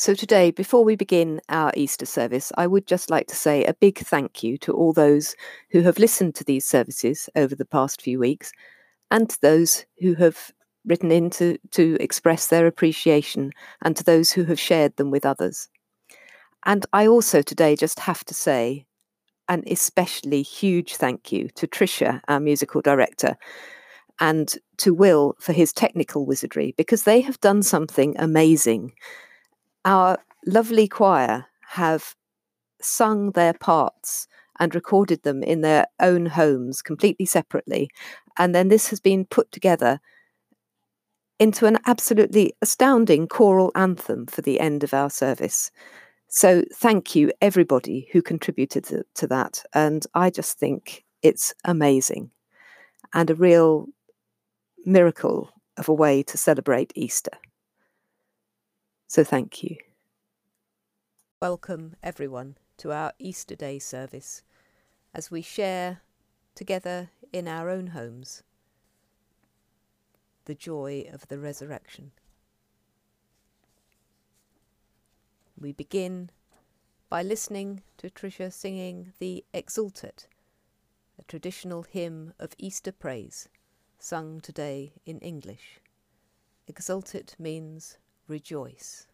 So, today, before we begin our Easter service, I would just like to say a big thank you to all those who have listened to these services over the past few weeks and to those who have written in to, to express their appreciation and to those who have shared them with others. And I also today just have to say an especially huge thank you to Tricia, our musical director, and to Will for his technical wizardry because they have done something amazing. Our lovely choir have sung their parts and recorded them in their own homes completely separately. And then this has been put together into an absolutely astounding choral anthem for the end of our service. So thank you, everybody who contributed to, to that. And I just think it's amazing and a real miracle of a way to celebrate Easter. So thank you. Welcome, everyone, to our Easter Day service as we share together in our own homes the joy of the resurrection. We begin by listening to Tricia singing the Exultet, a traditional hymn of Easter praise sung today in English. Exultet means rejoice.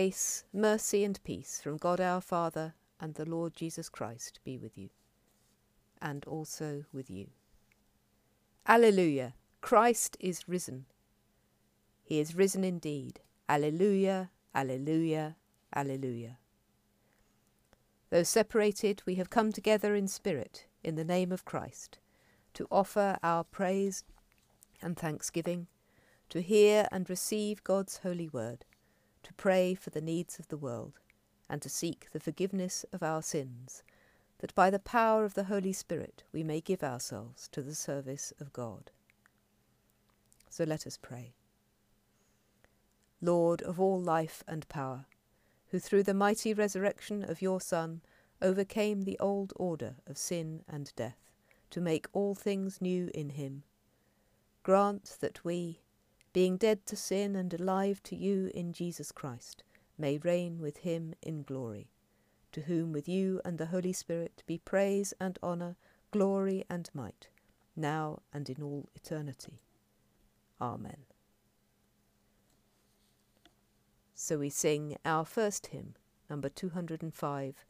Grace, mercy, and peace from God our Father and the Lord Jesus Christ be with you, and also with you. Alleluia! Christ is risen. He is risen indeed. Alleluia, Alleluia, Alleluia. Though separated, we have come together in spirit in the name of Christ to offer our praise and thanksgiving, to hear and receive God's holy word to pray for the needs of the world, and to seek the forgiveness of our sins, that by the power of the Holy Spirit we may give ourselves to the service of God. So let us pray. Lord of all life and power, who through the mighty resurrection of your Son overcame the old order of sin and death, to make all things new in him, grant that we, being dead to sin and alive to you in Jesus Christ, may reign with him in glory, to whom with you and the Holy Spirit be praise and honour, glory and might, now and in all eternity. Amen. So we sing our first hymn, number 205,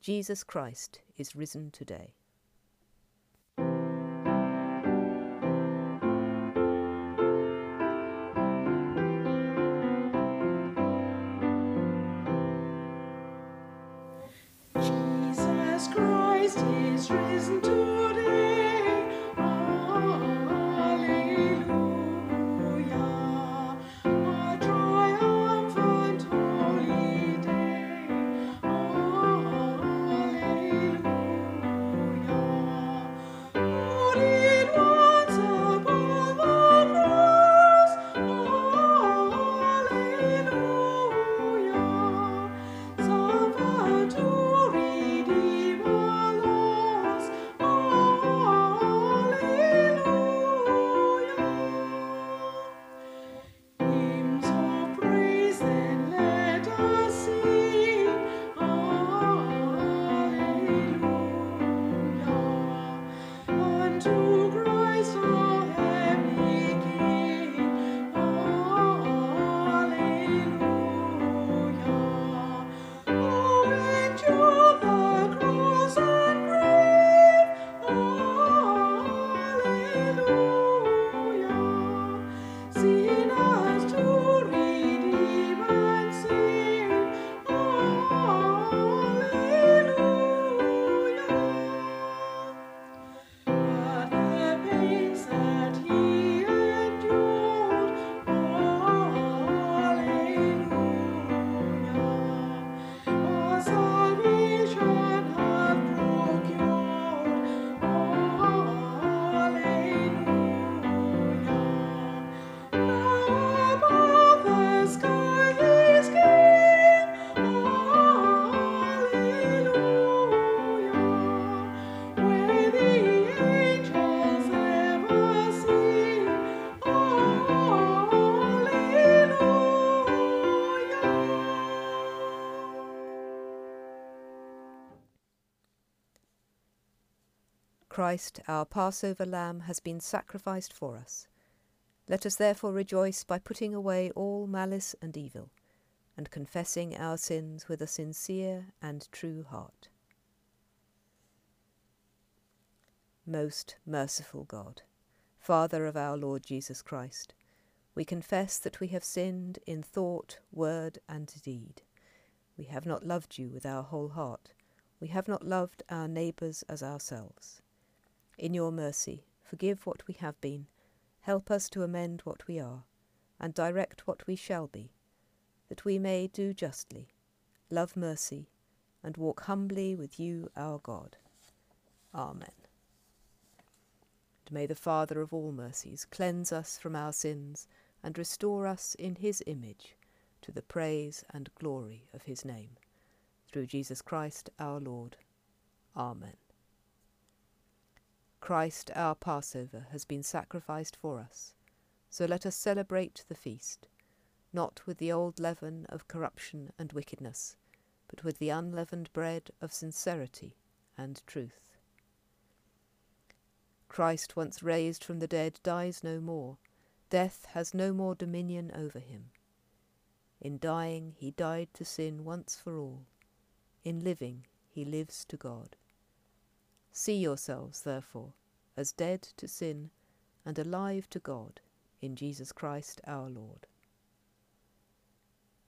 Jesus Christ is risen today. Christ, our Passover lamb, has been sacrificed for us. Let us therefore rejoice by putting away all malice and evil, and confessing our sins with a sincere and true heart. Most merciful God, Father of our Lord Jesus Christ, we confess that we have sinned in thought, word, and deed. We have not loved you with our whole heart. We have not loved our neighbours as ourselves. In your mercy, forgive what we have been, help us to amend what we are, and direct what we shall be, that we may do justly, love mercy, and walk humbly with you, our God. Amen. And may the Father of all mercies cleanse us from our sins and restore us in his image to the praise and glory of his name. Through Jesus Christ our Lord. Amen. Christ, our Passover, has been sacrificed for us. So let us celebrate the feast, not with the old leaven of corruption and wickedness, but with the unleavened bread of sincerity and truth. Christ, once raised from the dead, dies no more. Death has no more dominion over him. In dying, he died to sin once for all. In living, he lives to God. See yourselves, therefore, as dead to sin and alive to God in Jesus Christ our Lord.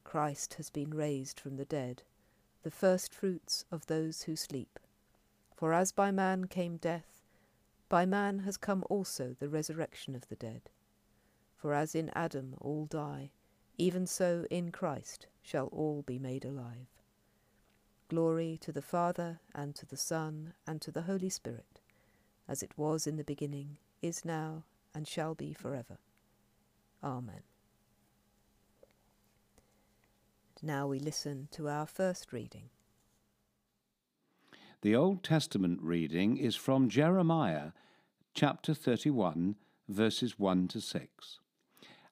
Christ has been raised from the dead, the firstfruits of those who sleep. For as by man came death, by man has come also the resurrection of the dead. For as in Adam all die, even so in Christ shall all be made alive. Glory to the Father, and to the Son, and to the Holy Spirit, as it was in the beginning, is now, and shall be for ever. Amen. Now we listen to our first reading. The Old Testament reading is from Jeremiah chapter 31, verses 1 to 6.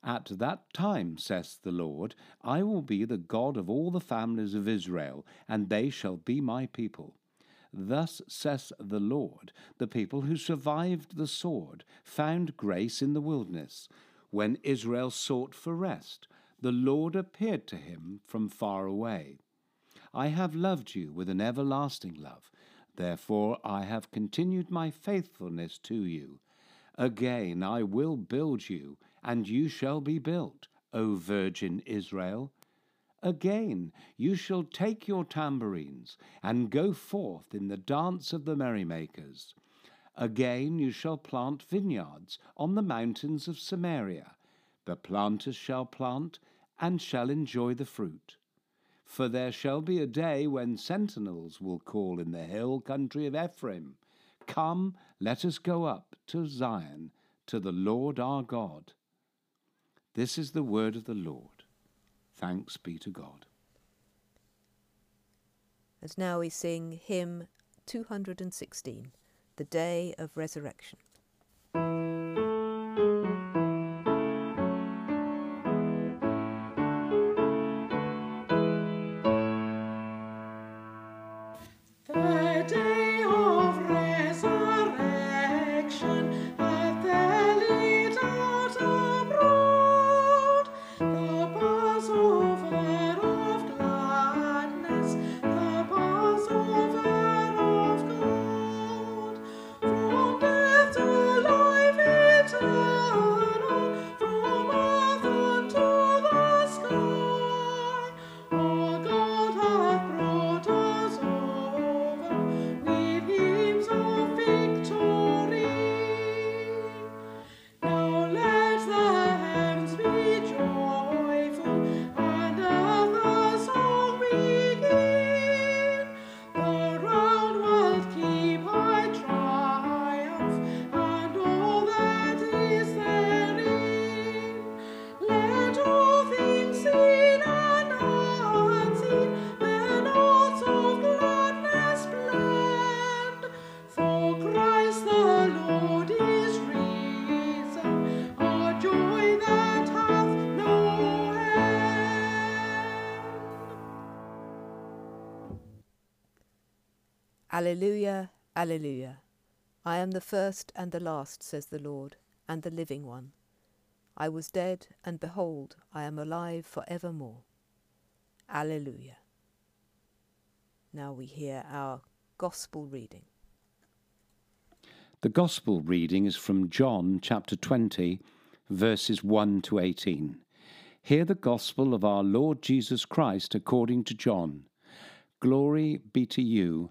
At that time, says the Lord, I will be the God of all the families of Israel, and they shall be my people. Thus says the Lord, the people who survived the sword found grace in the wilderness. When Israel sought for rest, the Lord appeared to him from far away. I have loved you with an everlasting love. Therefore I have continued my faithfulness to you. Again I will build you, and you shall be built, O Virgin Israel. Again you shall take your tambourines, and go forth in the dance of the merrymakers. Again you shall plant vineyards on the mountains of Samaria. The planters shall plant, and shall enjoy the fruit. For there shall be a day when sentinels will call in the hill country of Ephraim, Come, let us go up to Zion, to the Lord our God. This is the word of the Lord. Thanks be to God. And now we sing hymn 216, The Day of Resurrection. Alleluia, Alleluia. I am the first and the last, says the Lord, and the living one. I was dead, and behold, I am alive for evermore. Alleluia. Now we hear our Gospel reading. The Gospel reading is from John chapter 20, verses 1 to 18. Hear the Gospel of our Lord Jesus Christ according to John. Glory be to you,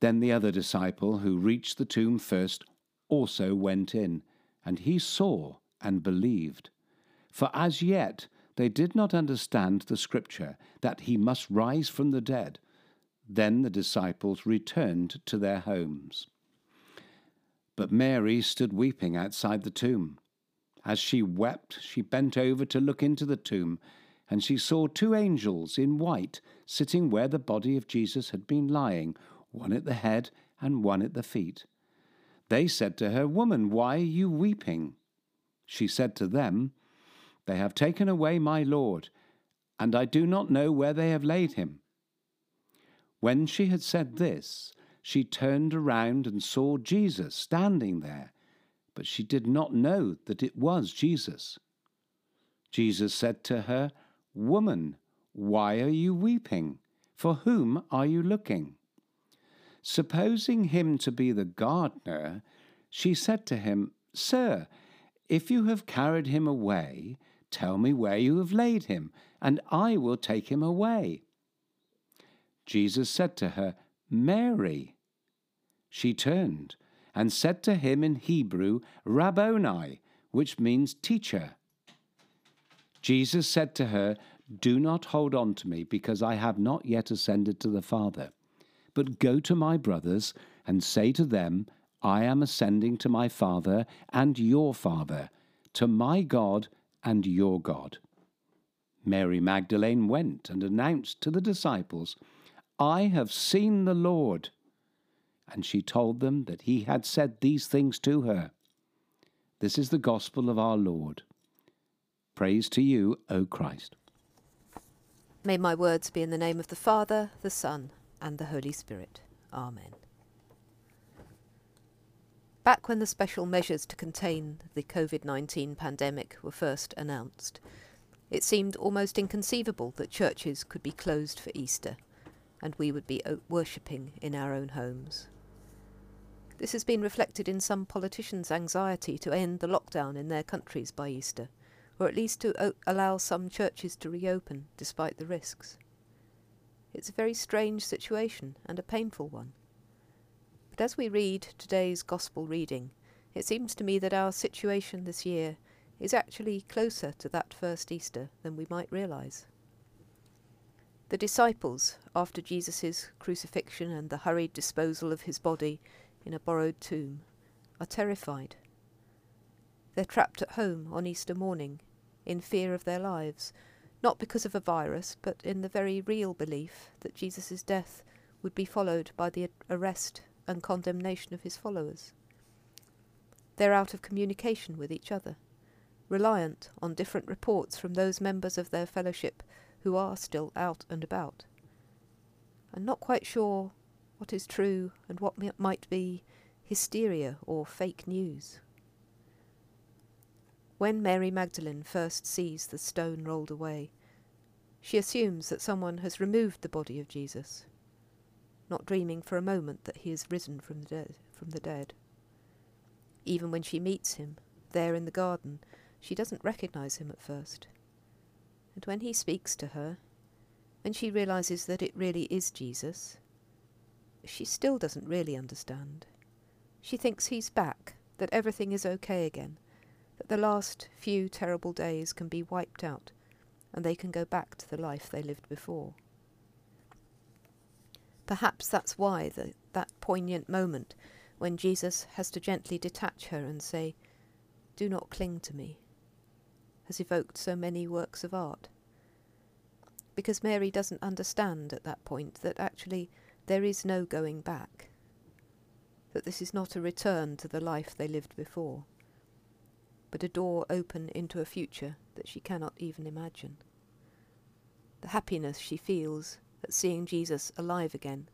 Then the other disciple, who reached the tomb first, also went in, and he saw and believed. For as yet they did not understand the scripture that he must rise from the dead. Then the disciples returned to their homes. But Mary stood weeping outside the tomb. As she wept, she bent over to look into the tomb, and she saw two angels in white sitting where the body of Jesus had been lying, one at the head and one at the feet. They said to her, Woman, why are you weeping? She said to them, They have taken away my Lord, and I do not know where they have laid him. When she had said this, she turned around and saw Jesus standing there but she did not know that it was Jesus. Jesus said to her, Woman, why are you weeping? For whom are you looking? Supposing him to be the gardener, she said to him, Sir, if you have carried him away, tell me where you have laid him, and I will take him away. Jesus said to her, Mary. She turned and said to him in Hebrew, Rabboni, which means teacher. Jesus said to her, Do not hold on to me, because I have not yet ascended to the Father. But go to my brothers and say to them, I am ascending to my Father and your Father, to my God and your God. Mary Magdalene went and announced to the disciples, I have seen the Lord and she told them that he had said these things to her. This is the gospel of our Lord. Praise to you, O Christ. May my words be in the name of the Father, the Son, and the Holy Spirit. Amen. Back when the special measures to contain the COVID 19 pandemic were first announced, it seemed almost inconceivable that churches could be closed for Easter and we would be uh, worshipping in our own homes. This has been reflected in some politicians' anxiety to end the lockdown in their countries by Easter, or at least to o- allow some churches to reopen despite the risks. It's a very strange situation and a painful one. But as we read today's Gospel reading, it seems to me that our situation this year is actually closer to that first Easter than we might realize. The disciples, after Jesus' crucifixion and the hurried disposal of his body, in a borrowed tomb, are terrified. They're trapped at home on Easter morning, in fear of their lives, not because of a virus, but in the very real belief that Jesus' death would be followed by the arrest and condemnation of his followers. They're out of communication with each other, reliant on different reports from those members of their fellowship who are still out and about, and not quite sure what is true and what might be hysteria or fake news. When Mary Magdalene first sees the stone rolled away, she assumes that someone has removed the body of Jesus, not dreaming for a moment that he has risen from the dead. From the dead. Even when she meets him, there in the garden, she doesn't recognize him at first. And when he speaks to her, when she realizes that it really is Jesus, she still doesn't really understand. She thinks he's back, that everything is okay again, the last few terrible days can be wiped out, and they can go back to the life they lived before. Perhaps that's why the, that poignant moment when Jesus has to gently detach her and say, Do not cling to me, has evoked so many works of art. Because Mary doesn't understand at that point that actually there is no going back, that this is not a return to the life they lived before, but a door open into a future that she cannot even imagine. The happiness she feels at seeing Jesus alive again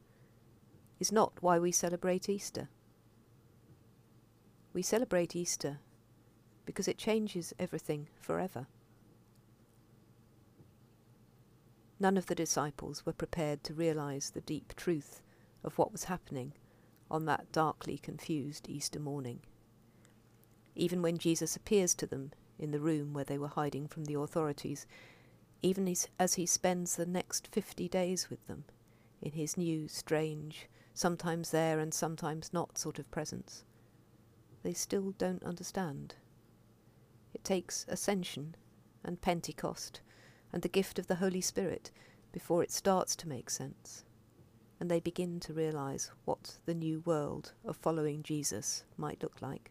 is not why we celebrate Easter. We celebrate Easter because it changes everything forever. None of the disciples were prepared to realize the deep truth of what was happening on that darkly confused Easter morning. Even when Jesus appears to them in the room where they were hiding from the authorities, even as he spends the next 50 days with them in his new, strange, sometimes there and sometimes not sort of presence. They still don't understand. It takes ascension and Pentecost and the gift of the Holy Spirit before it starts to make sense, and they begin to realize what the new world of following Jesus might look like.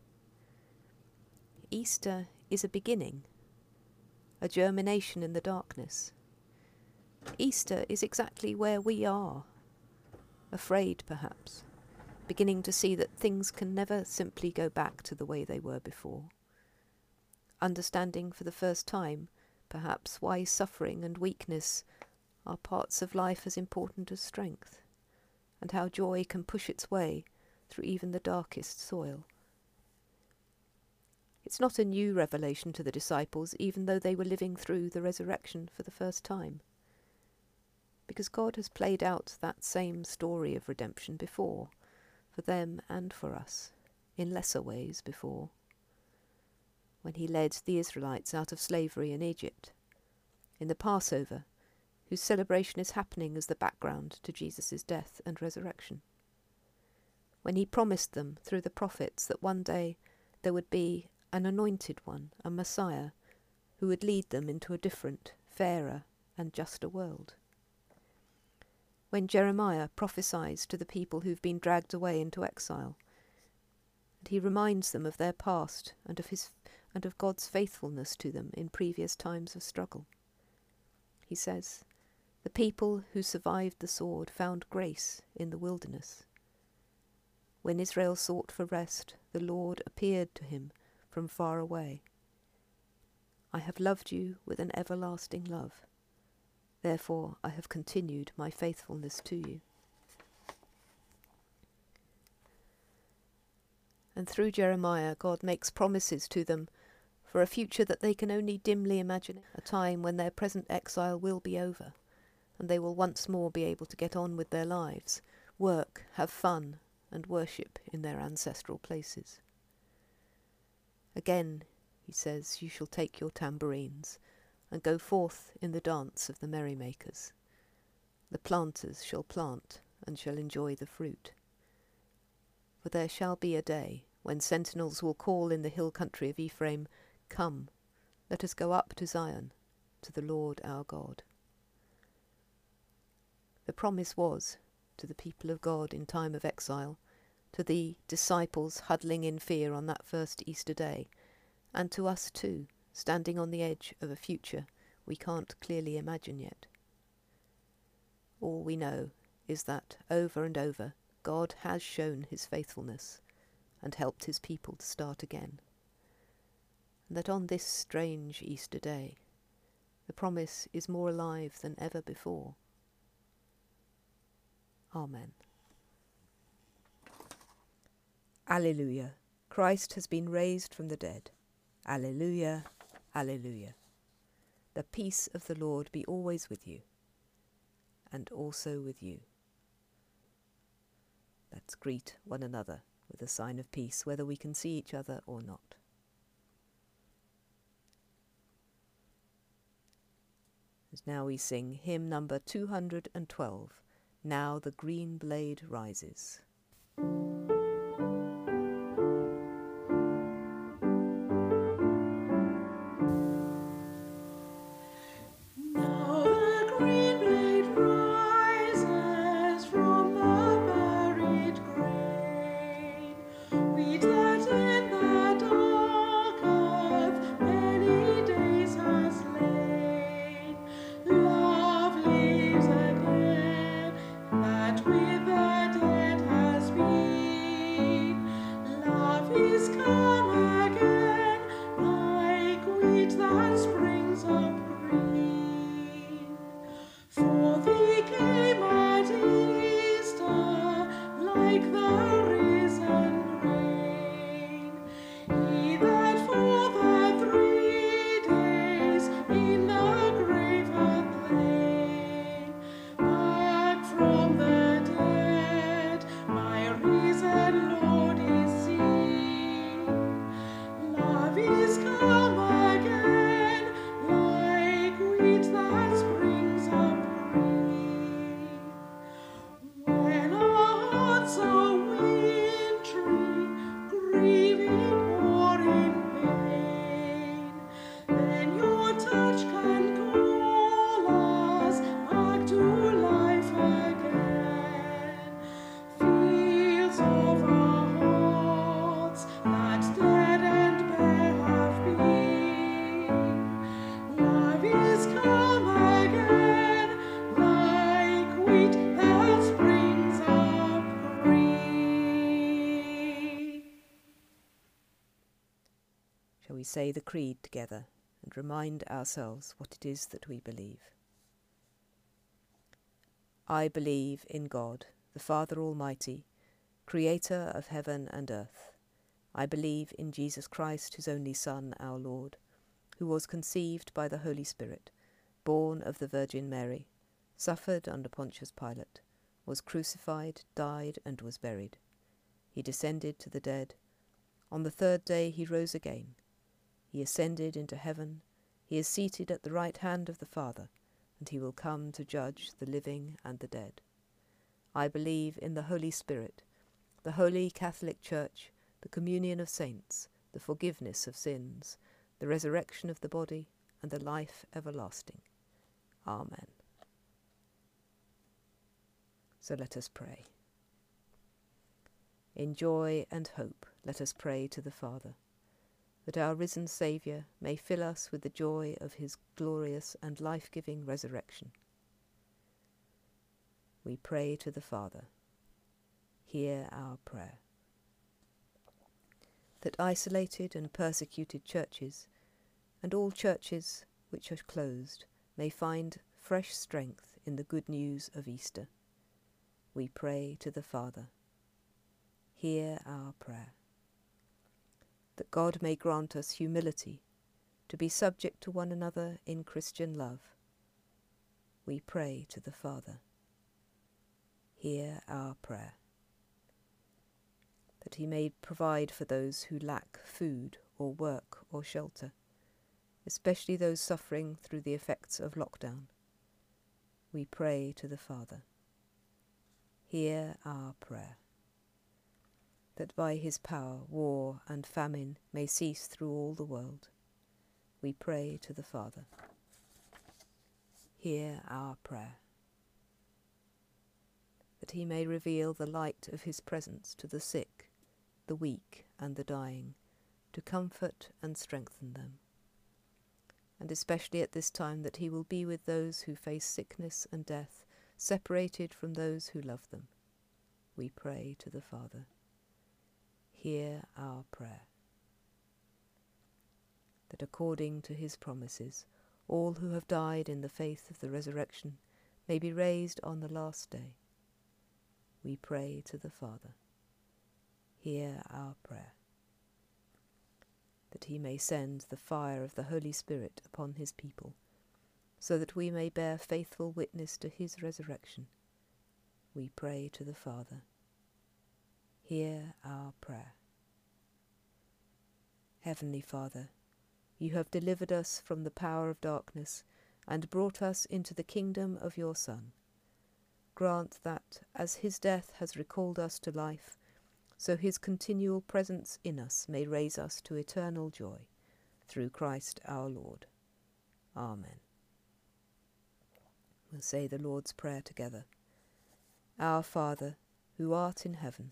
Easter is a beginning, a germination in the darkness. Easter is exactly where we are, afraid perhaps, beginning to see that things can never simply go back to the way they were before. Understanding for the first time, perhaps, why suffering and weakness are parts of life as important as strength, and how joy can push its way through even the darkest soil. It's not a new revelation to the disciples, even though they were living through the resurrection for the first time. Because God has played out that same story of redemption before, for them and for us, in lesser ways before. When he led the Israelites out of slavery in Egypt, in the Passover, whose celebration is happening as the background to Jesus' death and resurrection. When he promised them through the prophets that one day there would be an anointed one, a Messiah, who would lead them into a different, fairer, and juster world. When Jeremiah prophesies to the people who've been dragged away into exile, and he reminds them of their past and of his and of God's faithfulness to them in previous times of struggle. He says, The people who survived the sword found grace in the wilderness. When Israel sought for rest, the Lord appeared to him from far away. I have loved you with an everlasting love. Therefore I have continued my faithfulness to you. And through Jeremiah, God makes promises to them for a future that they can only dimly imagine, a time when their present exile will be over, and they will once more be able to get on with their lives, work, have fun, and worship in their ancestral places. Again, he says, you shall take your tambourines, and go forth in the dance of the merrymakers. The planters shall plant, and shall enjoy the fruit. For there shall be a day when sentinels will call in the hill country of Ephraim, Come, let us go up to Zion, to the Lord our God. The promise was to the people of God in time of exile to the disciples huddling in fear on that first Easter day, and to us too, standing on the edge of a future we can't clearly imagine yet. All we know is that over and over God has shown his faithfulness and helped his people to start again. And that on this strange Easter day, the promise is more alive than ever before. Amen. Alleluia. Christ has been raised from the dead. Alleluia. Alleluia. The peace of the Lord be always with you, and also with you. Let's greet one another with a sign of peace, whether we can see each other or not. And now we sing hymn number 212 Now the Green Blade Rises. Say the Creed together and remind ourselves what it is that we believe. I believe in God, the Father Almighty, Creator of heaven and earth. I believe in Jesus Christ, his only Son, our Lord, who was conceived by the Holy Spirit, born of the Virgin Mary, suffered under Pontius Pilate, was crucified, died, and was buried. He descended to the dead. On the third day he rose again. He ascended into heaven. He is seated at the right hand of the Father, and he will come to judge the living and the dead. I believe in the Holy Spirit, the holy Catholic Church, the communion of saints, the forgiveness of sins, the resurrection of the body, and the life everlasting. Amen. So let us pray. In joy and hope, let us pray to the Father that our risen Saviour may fill us with the joy of his glorious and life giving resurrection. We pray to the Father. Hear our prayer. That isolated and persecuted churches, and all churches which are closed, may find fresh strength in the good news of Easter. We pray to the Father. Hear our prayer that God may grant us humility to be subject to one another in Christian love. We pray to the Father. Hear our prayer. That he may provide for those who lack food or work or shelter, especially those suffering through the effects of lockdown. We pray to the Father. Hear our prayer that by his power war and famine may cease through all the world. We pray to the Father. Hear our prayer. That he may reveal the light of his presence to the sick, the weak, and the dying, to comfort and strengthen them. And especially at this time that he will be with those who face sickness and death, separated from those who love them. We pray to the Father hear our prayer. That according to his promises, all who have died in the faith of the resurrection may be raised on the last day. We pray to the Father. Hear our prayer. That he may send the fire of the Holy Spirit upon his people, so that we may bear faithful witness to his resurrection. We pray to the Father hear our prayer. Heavenly Father, you have delivered us from the power of darkness and brought us into the kingdom of your Son. Grant that, as his death has recalled us to life, so his continual presence in us may raise us to eternal joy. Through Christ our Lord. Amen. We'll say the Lord's Prayer together. Our Father, who art in heaven,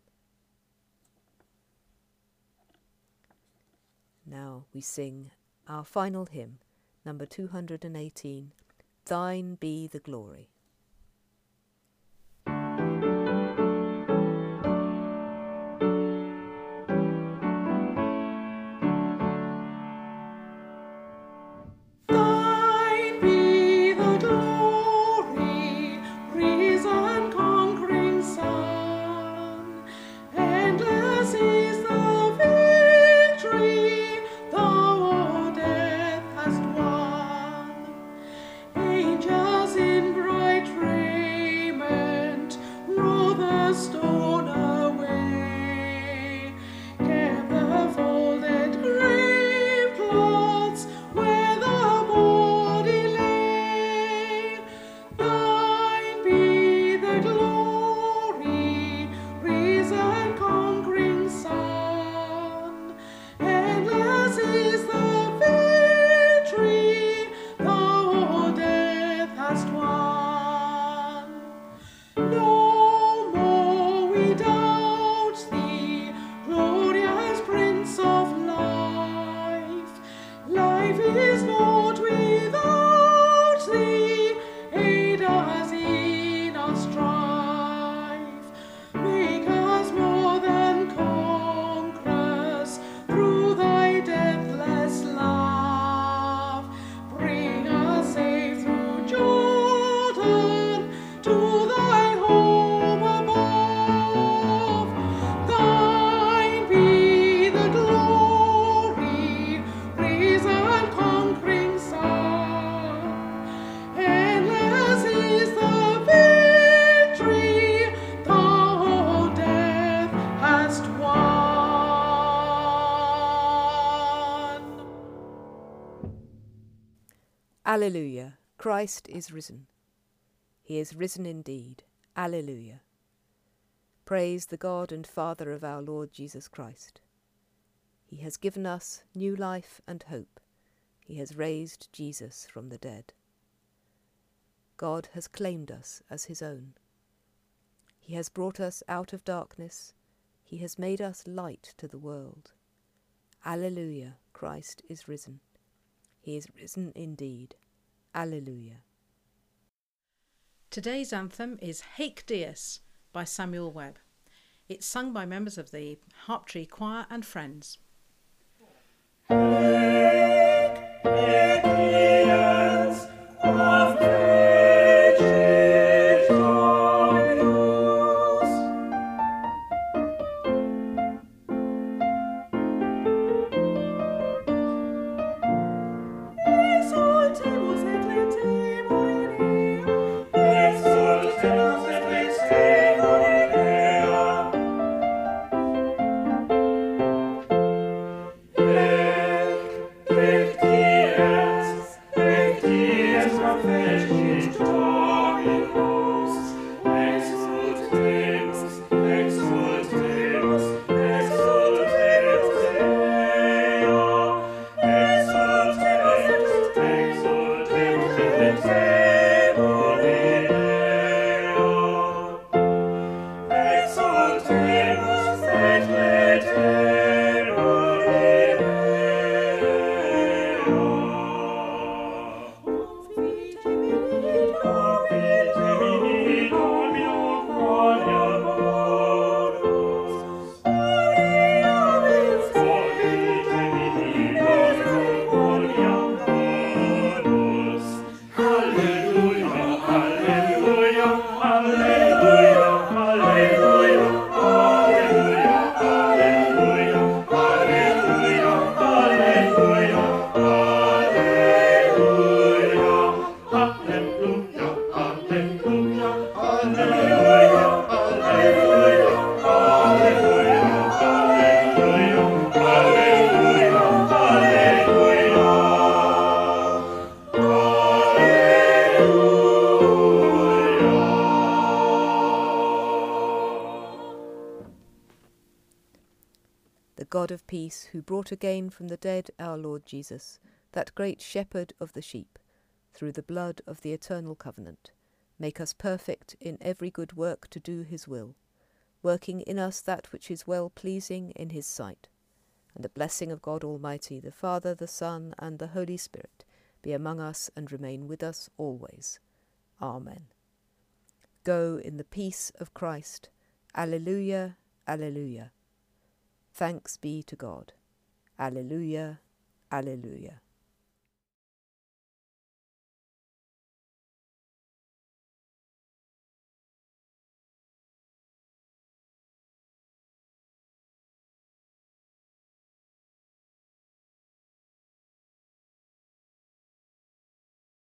Now we sing our final hymn, number 218 Thine be the glory. Alleluia. Christ is risen. He is risen indeed. Alleluia. Praise the God and Father of our Lord Jesus Christ. He has given us new life and hope. He has raised Jesus from the dead. God has claimed us as his own. He has brought us out of darkness. He has made us light to the world. Alleluia, Christ is risen. He is risen indeed. Alleluia. Today's anthem is Haec Dies by Samuel Webbe. It's sung by members of the Harptree Choir and Friends. Peace, who brought again from the dead our Lord Jesus, that great shepherd of the sheep, through the blood of the eternal covenant, make us perfect in every good work to do his will, working in us that which is well pleasing in his sight. And the blessing of God Almighty, the Father, the Son, and the Holy Spirit be among us and remain with us always. Amen. Go in the peace of Christ. Alleluia, alleluia. Thanks be to God. Alleluia, alleluia.